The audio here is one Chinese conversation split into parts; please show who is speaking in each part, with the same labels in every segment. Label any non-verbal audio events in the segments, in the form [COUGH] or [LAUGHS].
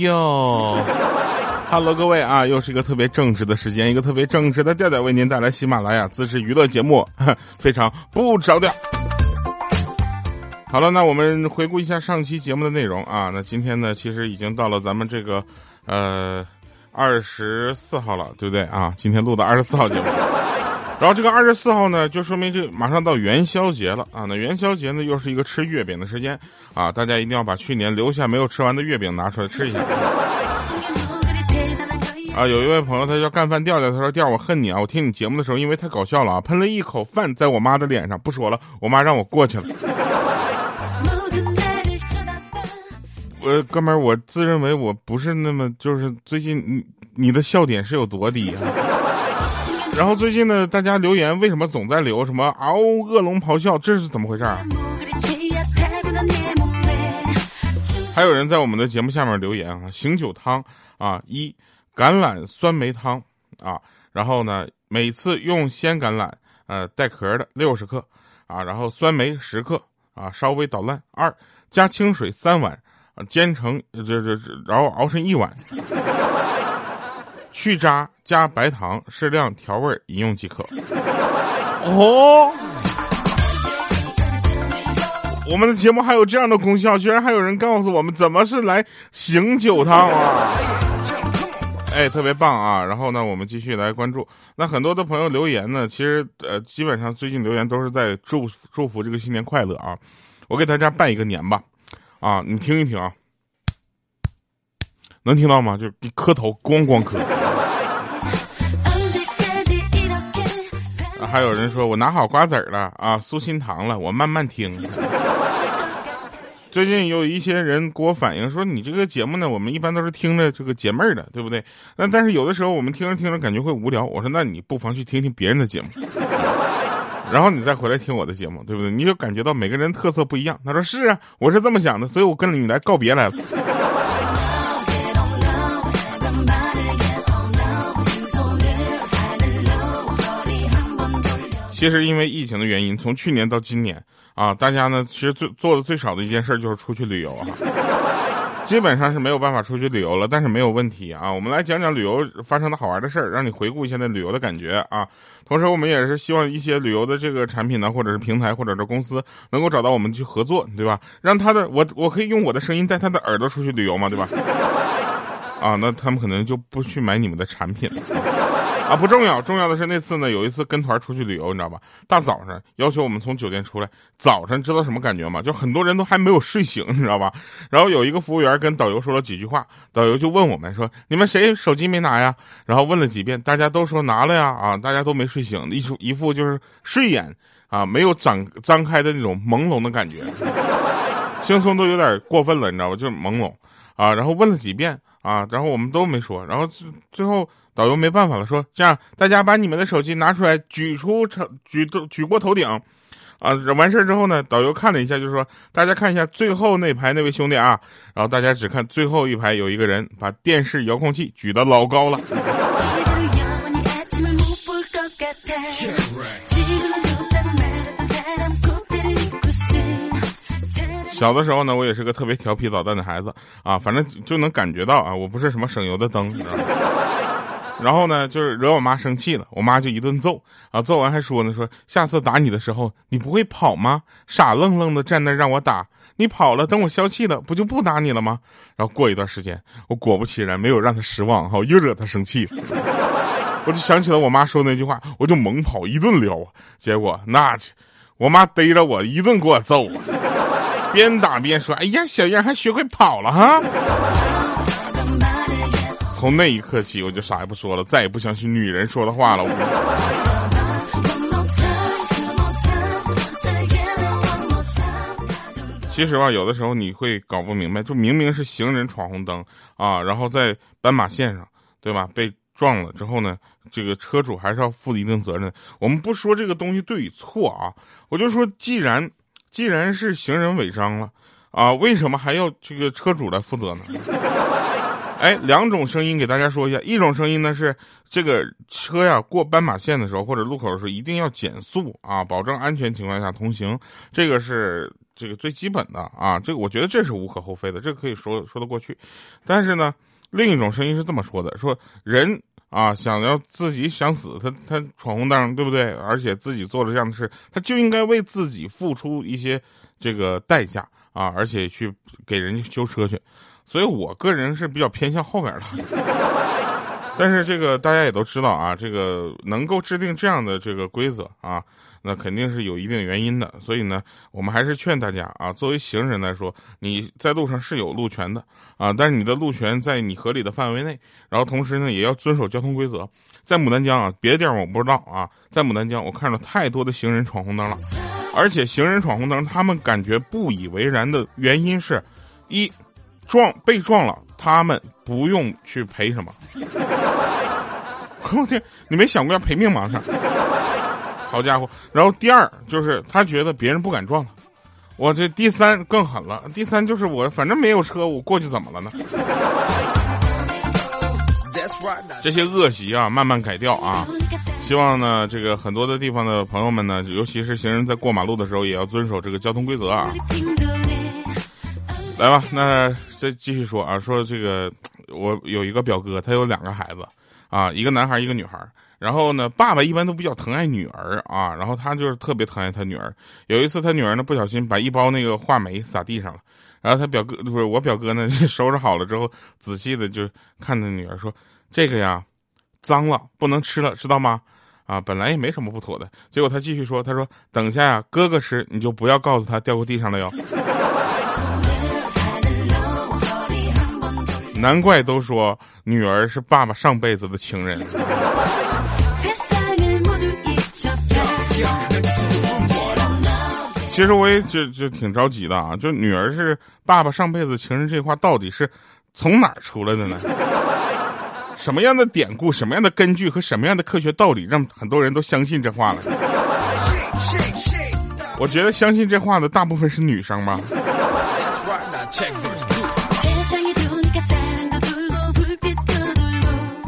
Speaker 1: 哟，Hello，各位啊，又是一个特别正直的时间，一个特别正直的调调为您带来喜马拉雅自制娱乐节目，[LAUGHS] 非常不着调。好了，那我们回顾一下上期节目的内容啊。那今天呢，其实已经到了咱们这个呃二十四号了，对不对啊？今天录的二十四号节目。然后这个二十四号呢，就说明这马上到元宵节了啊！那元宵节呢，又是一个吃月饼的时间啊！大家一定要把去年留下没有吃完的月饼拿出来吃一下。啊，有一位朋友他叫干饭调调，他说调我恨你啊！我听你节目的时候，因为太搞笑了啊，喷了一口饭在我妈的脸上，不说了，我妈让我过去了。我哥们儿，我自认为我不是那么就是最近你你的笑点是有多低啊？然后最近呢，大家留言为什么总在留什么嗷恶龙咆哮？这是怎么回事啊？还有人在我们的节目下面留言啊，醒酒汤啊，一橄榄酸梅汤啊，然后呢，每次用鲜橄榄呃带壳的六十克啊，然后酸梅十克啊，稍微捣烂。二加清水三碗啊，煎成这这这，然后熬成一碗。去渣加白糖，适量调味饮用即可。哦，我们的节目还有这样的功效，居然还有人告诉我们怎么是来醒酒汤啊！哎，特别棒啊！然后呢，我们继续来关注。那很多的朋友留言呢，其实呃，基本上最近留言都是在祝祝福这个新年快乐啊！我给大家拜一个年吧，啊，你听一听啊，能听到吗？就磕头，咣咣磕。还有人说我拿好瓜子了啊，酥心糖了，我慢慢听。最近有一些人给我反映说，你这个节目呢，我们一般都是听着这个解闷的，对不对？那但是有的时候我们听着听着感觉会无聊。我说那你不妨去听听别人的节目，然后你再回来听我的节目，对不对？你就感觉到每个人特色不一样。他说是啊，我是这么想的，所以我跟你来告别来了。其实因为疫情的原因，从去年到今年啊，大家呢其实最做的最少的一件事就是出去旅游啊，基本上是没有办法出去旅游了。但是没有问题啊，我们来讲讲旅游发生的好玩的事儿，让你回顾一下那旅游的感觉啊。同时，我们也是希望一些旅游的这个产品呢，或者是平台，或者是公司，能够找到我们去合作，对吧？让他的我我可以用我的声音带他的耳朵出去旅游嘛，对吧？啊，那他们可能就不去买你们的产品了。啊，不重要，重要的是那次呢，有一次跟团出去旅游，你知道吧？大早上要求我们从酒店出来，早上知道什么感觉吗？就很多人都还没有睡醒，你知道吧？然后有一个服务员跟导游说了几句话，导游就问我们说：“你们谁手机没拿呀？”然后问了几遍，大家都说拿了呀，啊，大家都没睡醒，一出一副就是睡眼啊，没有张张开的那种朦胧的感觉，轻松都有点过分了，你知道吧？就是朦胧啊。然后问了几遍啊，然后我们都没说，然后最后。导游没办法了，说这样，大家把你们的手机拿出来，举出头，举都举过头顶，啊，完事儿之后呢，导游看了一下，就说大家看一下最后那排那位兄弟啊，然后大家只看最后一排有一个人把电视遥控器举得老高了。[LAUGHS] 小的时候呢，我也是个特别调皮捣蛋的孩子啊，反正就能感觉到啊，我不是什么省油的灯。然后呢，就是惹我妈生气了，我妈就一顿揍啊，揍完还说呢，说下次打你的时候，你不会跑吗？傻愣愣的站那让我打，你跑了，等我消气了，不就不打你了吗？然后过一段时间，我果不其然没有让他失望哈，又惹他生气，[LAUGHS] 我就想起了我妈说那句话，我就猛跑一顿撩啊，结果那去，我妈逮着我一顿给我揍，边打边说，哎呀，小样还学会跑了哈。从那一刻起，我就啥也不说了，再也不相信女人说的话了。其实吧，有的时候你会搞不明白，就明明是行人闯红灯啊，然后在斑马线上，对吧？被撞了之后呢，这个车主还是要负一定责任。我们不说这个东西对与错啊，我就说，既然既然是行人违章了啊，为什么还要这个车主来负责呢？哎，两种声音给大家说一下。一种声音呢是这个车呀过斑马线的时候或者路口的时候一定要减速啊，保证安全情况下通行。这个是这个最基本的啊，这个我觉得这是无可厚非的，这可以说说得过去。但是呢，另一种声音是这么说的：说人啊，想要自己想死，他他闯红灯，对不对？而且自己做了这样的事，他就应该为自己付出一些这个代价啊，而且去给人家修车去。所以我个人是比较偏向后边的。[LAUGHS] 但是这个大家也都知道啊，这个能够制定这样的这个规则啊，那肯定是有一定原因的。所以呢，我们还是劝大家啊，作为行人来说，你在路上是有路权的啊，但是你的路权在你合理的范围内，然后同时呢，也要遵守交通规则。在牡丹江啊，别的地方我不知道啊，在牡丹江我看到太多的行人闯红灯了，而且行人闯红灯，他们感觉不以为然的原因是，一撞被撞了。他们不用去赔什么，[LAUGHS] 我天，你没想过要赔命吗？好家伙！然后第二就是他觉得别人不敢撞他，我这第三更狠了。第三就是我反正没有车，我过去怎么了呢？[LAUGHS] 这些恶习啊，慢慢改掉啊！希望呢，这个很多的地方的朋友们呢，尤其是行人在过马路的时候，也要遵守这个交通规则啊。来吧，那再继续说啊，说这个，我有一个表哥，他有两个孩子，啊，一个男孩，一个女孩。然后呢，爸爸一般都比较疼爱女儿啊，然后他就是特别疼爱他女儿。有一次，他女儿呢不小心把一包那个话梅撒地上了，然后他表哥不是我表哥呢，[LAUGHS] 收拾好了之后，仔细的就看着女儿说：“这个呀，脏了，不能吃了，知道吗？”啊，本来也没什么不妥的，结果他继续说：“他说等下呀，哥哥吃，你就不要告诉他掉过地上了哟。”难怪都说女儿是爸爸上辈子的情人。其实我也就就挺着急的啊，就女儿是爸爸上辈子情人这话到底是从哪儿出来的呢？什么样的典故、什么样的根据和什么样的科学道理，让很多人都相信这话了？[LAUGHS] 我觉得相信这话的大部分是女生吧。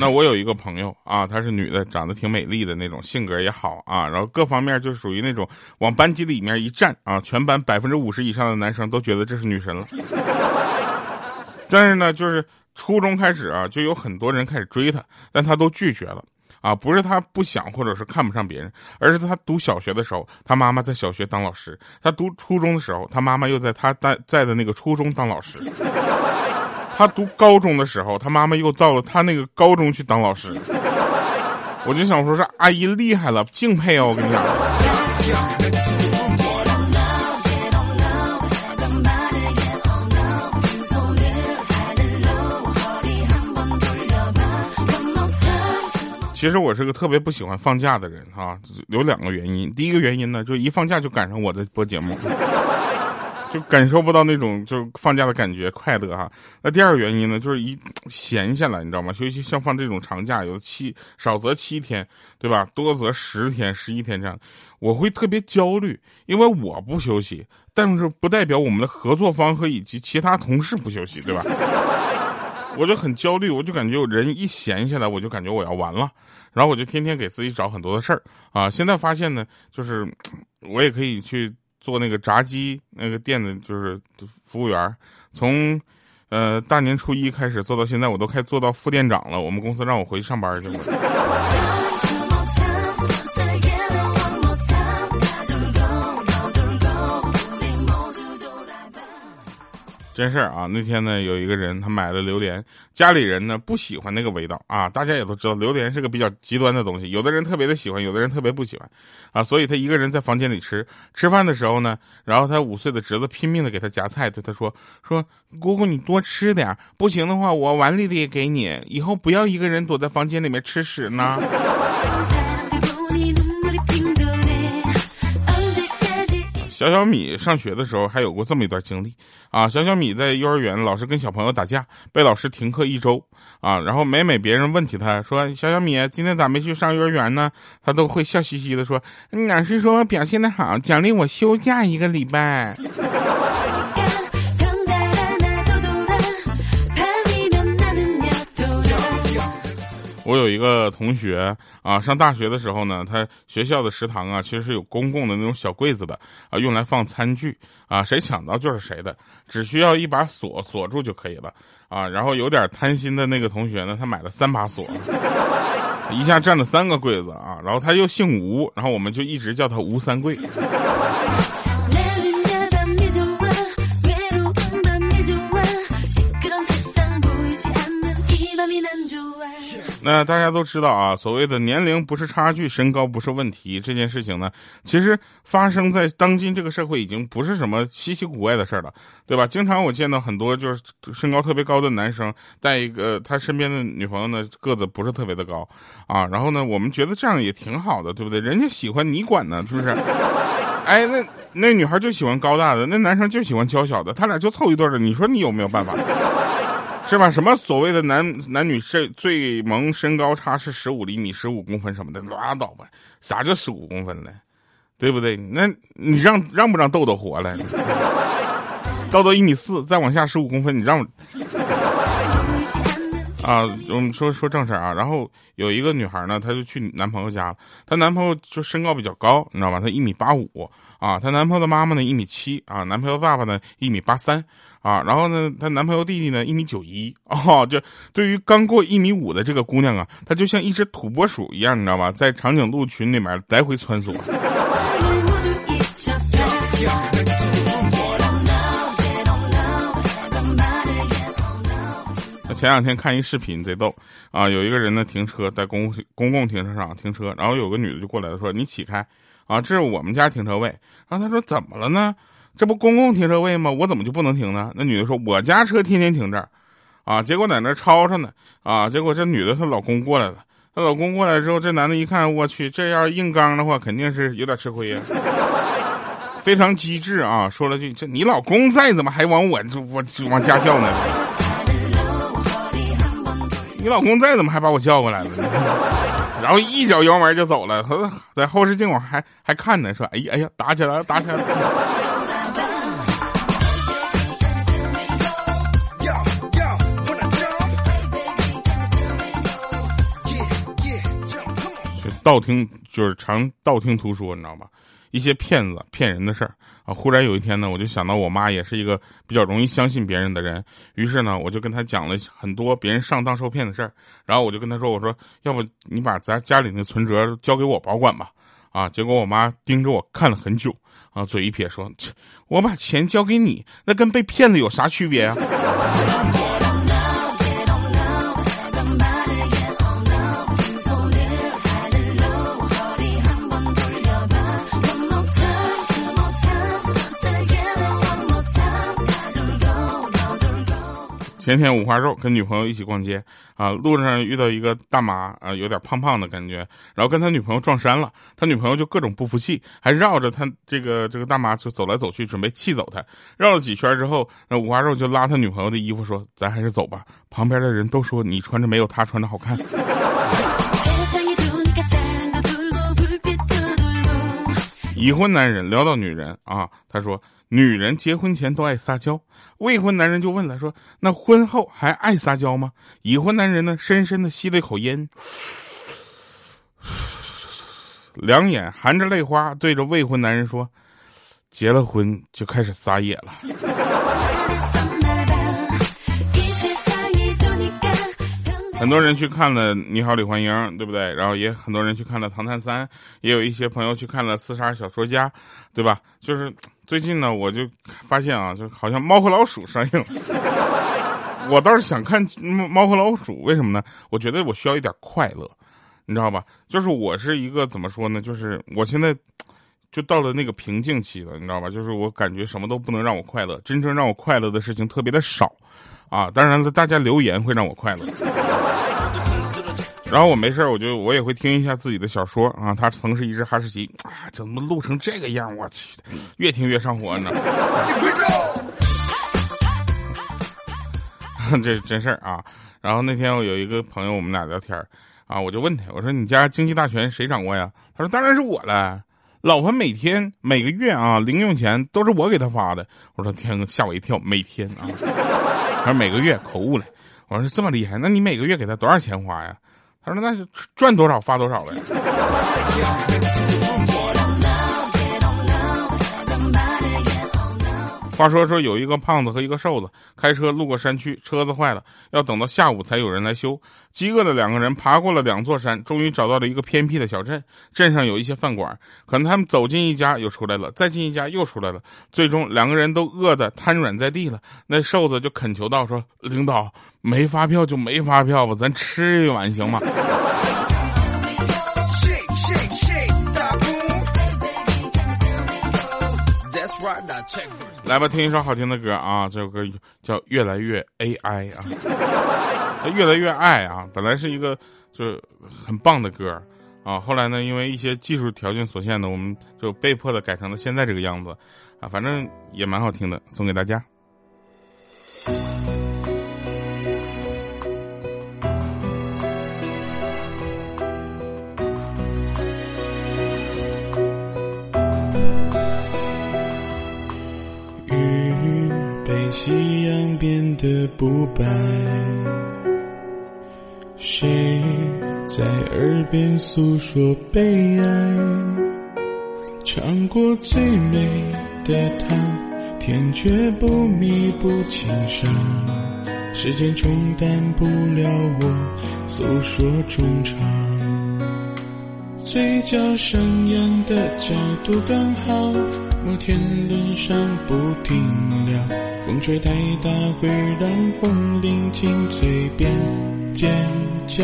Speaker 1: 那我有一个朋友啊，她是女的，长得挺美丽的那种，性格也好啊，然后各方面就属于那种往班级里面一站啊，全班百分之五十以上的男生都觉得这是女神了。[LAUGHS] 但是呢，就是初中开始啊，就有很多人开始追她，但她都拒绝了啊，不是她不想或者是看不上别人，而是她读小学的时候，她妈妈在小学当老师；她读初中的时候，她妈妈又在她在在的那个初中当老师。他读高中的时候，他妈妈又到了他那个高中去当老师，我就想说，是阿姨厉害了，敬佩哦！我跟你讲。其实我是个特别不喜欢放假的人哈，有两个原因。第一个原因呢，就一放假就赶上我在播节目。就感受不到那种就是放假的感觉快乐哈。那第二个原因呢，就是一 [TSK] 闲下来，你知道吗？尤其像放这种长假，有的七少则七天，对吧？多则十天、十一天这样，我会特别焦虑，因为我不休息，但是不代表我们的合作方和以及其他同事不休息，对吧？[LAUGHS] 我就很焦虑，我就感觉我人一闲下来，我就感觉我要完了，然后我就天天给自己找很多的事儿啊。现在发现呢，就是 [TSK] 我也可以去。做那个炸鸡那个店的，就是服务员，从，呃大年初一开始做到现在，我都开做到副店长了。我们公司让我回去上班去了。真事儿啊！那天呢，有一个人他买了榴莲，家里人呢不喜欢那个味道啊。大家也都知道，榴莲是个比较极端的东西，有的人特别的喜欢，有的人特别不喜欢，啊，所以他一个人在房间里吃。吃饭的时候呢，然后他五岁的侄子拼命的给他夹菜，对他说：“说姑姑你多吃点，不行的话我碗里的也给你，以后不要一个人躲在房间里面吃屎呢。[LAUGHS] ”小小米上学的时候还有过这么一段经历啊！小小米在幼儿园老是跟小朋友打架，被老师停课一周啊。然后每每别人问起他说：“小小米今天咋没去上幼儿园呢？”他都会笑嘻嘻的说：“老师说表现的好，奖励我休假一个礼拜。” [LAUGHS] 我有一个同学啊，上大学的时候呢，他学校的食堂啊，其实是有公共的那种小柜子的啊，用来放餐具啊，谁抢到就是谁的，只需要一把锁锁住就可以了啊。然后有点贪心的那个同学呢，他买了三把锁，一下占了三个柜子啊。然后他又姓吴，然后我们就一直叫他吴三桂。那大家都知道啊，所谓的年龄不是差距，身高不是问题，这件事情呢，其实发生在当今这个社会已经不是什么稀奇古怪的事儿了，对吧？经常我见到很多就是身高特别高的男生带一个他身边的女朋友呢，个子不是特别的高啊，然后呢，我们觉得这样也挺好的，对不对？人家喜欢你管呢，是不是？哎，那那女孩就喜欢高大的，那男生就喜欢娇小的，他俩就凑一对的，你说你有没有办法？是吧？什么所谓的男男女最最萌身高差是十五厘米、十五公分什么的，拉倒吧！啥叫十五公分嘞？对不对？那你让让不让豆豆活了？豆豆一米四，再往下十五公分，你让？啊，我们说说正事啊。然后有一个女孩呢，她就去男朋友家了。她男朋友就身高比较高，你知道吧？他一米八五啊。她男朋友的妈妈呢一米七啊。男朋友爸爸呢一米八三。啊，然后呢，她男朋友弟弟呢一米九一 [LAUGHS] 哦，就对于刚过一米五的这个姑娘啊，她就像一只土拨鼠一样，你知道吧，在长颈鹿群里面来回穿梭。[LAUGHS] 前两天看一视频贼逗啊，有一个人呢停车在公公共停车场停车，然后有个女的就过来了说：“你起开啊，这是我们家停车位。”然后他说：“怎么了呢？”这不公共停车位吗？我怎么就不能停呢？那女的说：“我家车天天停这儿，啊，结果在那吵吵呢，啊，结果这女的她老公过来了，她老公过来之后，这男的一看，我去，这要硬刚的话，肯定是有点吃亏呀，[LAUGHS] 非常机智啊，说了句：这你老公在，怎么还往我这我往家叫呢？你老公再，怎么还把我叫过来了？[LAUGHS] 然后一脚油门就走了，和在后视镜我还还看呢，说：哎呀哎呀，打起来了，打起来了。”道听就是常道听途说，你知道吧？一些骗子骗人的事儿啊。忽然有一天呢，我就想到我妈也是一个比较容易相信别人的人，于是呢，我就跟她讲了很多别人上当受骗的事儿。然后我就跟她说：“我说，要不你把咱家里的存折交给我保管吧。”啊，结果我妈盯着我看了很久，啊，嘴一撇说：“我把钱交给你，那跟被骗子有啥区别啊？”前天五花肉跟女朋友一起逛街啊，路上遇到一个大妈啊，有点胖胖的感觉，然后跟他女朋友撞衫了，他女朋友就各种不服气，还绕着他这个这个大妈就走来走去，准备气走他。绕了几圈之后，那五花肉就拉他女朋友的衣服说：“咱还是走吧，旁边的人都说你穿着没有他穿着好看。[LAUGHS] ”已婚男人聊到女人啊，他说。女人结婚前都爱撒娇，未婚男人就问了，说：“那婚后还爱撒娇吗？”已婚男人呢，深深的吸了一口烟，两眼含着泪花，对着未婚男人说：“结了婚就开始撒野了。”很多人去看了《你好，李焕英》，对不对？然后也很多人去看了《唐探三》，也有一些朋友去看了《刺杀小说家》，对吧？就是最近呢，我就发现啊，就好像《猫和老鼠》上映，[LAUGHS] 我倒是想看《猫猫和老鼠》，为什么呢？我觉得我需要一点快乐，你知道吧？就是我是一个怎么说呢？就是我现在就到了那个瓶颈期了，你知道吧？就是我感觉什么都不能让我快乐，真正让我快乐的事情特别的少。啊，当然了，大家留言会让我快乐。然后我没事我就我也会听一下自己的小说啊。他曾是一只哈士奇啊，怎么录成这个样？我去，越听越上火呢。[LAUGHS] 这真事儿啊。然后那天我有一个朋友，我们俩聊天啊，我就问他，我说你家经济大权谁掌握呀？他说当然是我了。老婆每天每个月啊，零用钱都是我给她发的。我说天，吓我一跳，每天啊。他说每个月口误了。我说这么厉害，那你每个月给他多少钱花呀？他说那就赚多少发多少呗。话说说有一个胖子和一个瘦子开车路过山区，车子坏了，要等到下午才有人来修。饥饿的两个人爬过了两座山，终于找到了一个偏僻的小镇。镇上有一些饭馆，可能他们走进一家又出来了，再进一家又出来了，最终两个人都饿得瘫软在地了。那瘦子就恳求道：“说领导，没发票就没发票吧，咱吃一碗行吗？”来吧，听一首好听的歌啊！这首歌叫《越来越 AI》啊，越来越爱啊！本来是一个就很棒的歌啊，后来呢，因为一些技术条件所限呢，我们就被迫的改成了现在这个样子啊，反正也蛮好听的，送给大家。
Speaker 2: 的不白，谁在耳边诉说悲哀？尝过最美的糖，甜却不弥补情伤。时间冲淡不了我诉说衷肠，嘴角上扬的角度刚好，摩天轮上不停聊。风吹太大会让风铃紧嘴边尖叫，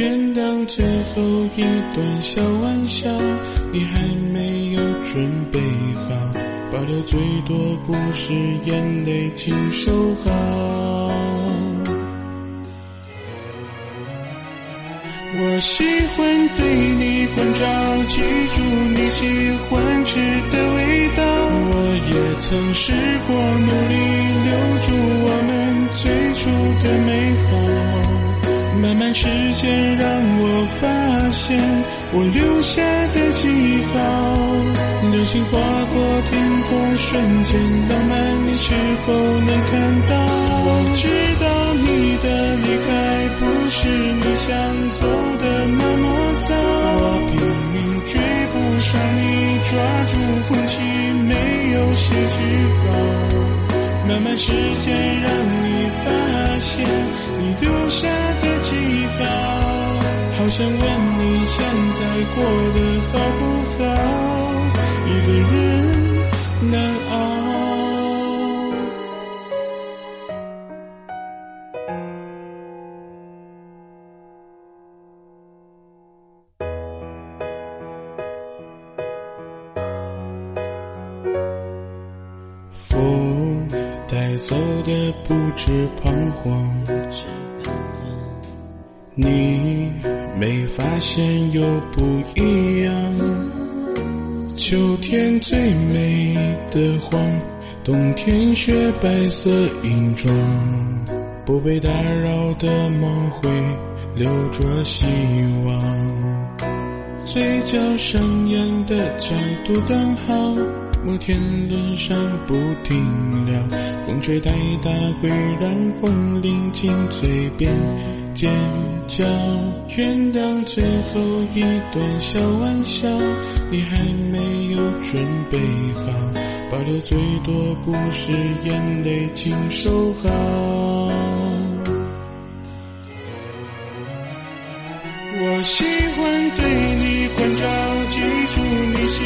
Speaker 2: 原谅最后一段小玩笑，你还没有准备好，保留最多不是，眼泪请收好。我喜欢对你关照，记住你喜欢吃的味道。我也曾试过努力留住我们最初的美好，慢慢时间让我发现我留下的记号，流星划过天空，瞬间浪漫，你是否能看到？我知道你的离开不是你想走我拼命追不上你，抓住空气没。有写句号，慢慢时间让你发现你留下的记号。好想问你现在过得好不好？一个人你没发现又不一样。秋天最美的黄，冬天雪白色银装。不被打扰的梦会留着希望，嘴角上扬的角度刚好。摩天轮上不停聊，风吹太大会让风铃紧嘴边尖叫。原谅最后一段小玩笑，你还没有准备好，保留最多故事，眼泪请收好。我喜欢对你关照，记住你喜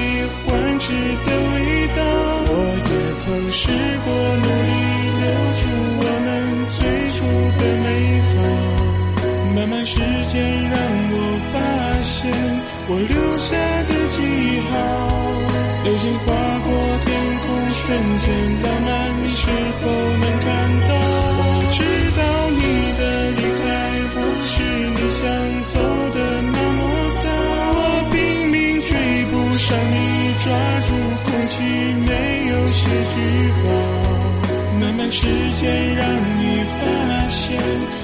Speaker 2: 欢吃的味道。我也。曾试过努力慢慢时间让我发现我留下的记号。流星划过天空，瞬间浪漫，你是否能看到？我知道你的离开不是你想走的那么早，我拼命追不上你，抓住空气没有。些句号，慢慢时间让你发现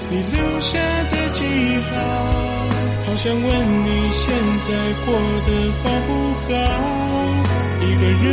Speaker 2: 你留下的记号。好想问你现在过得好不好？一个人。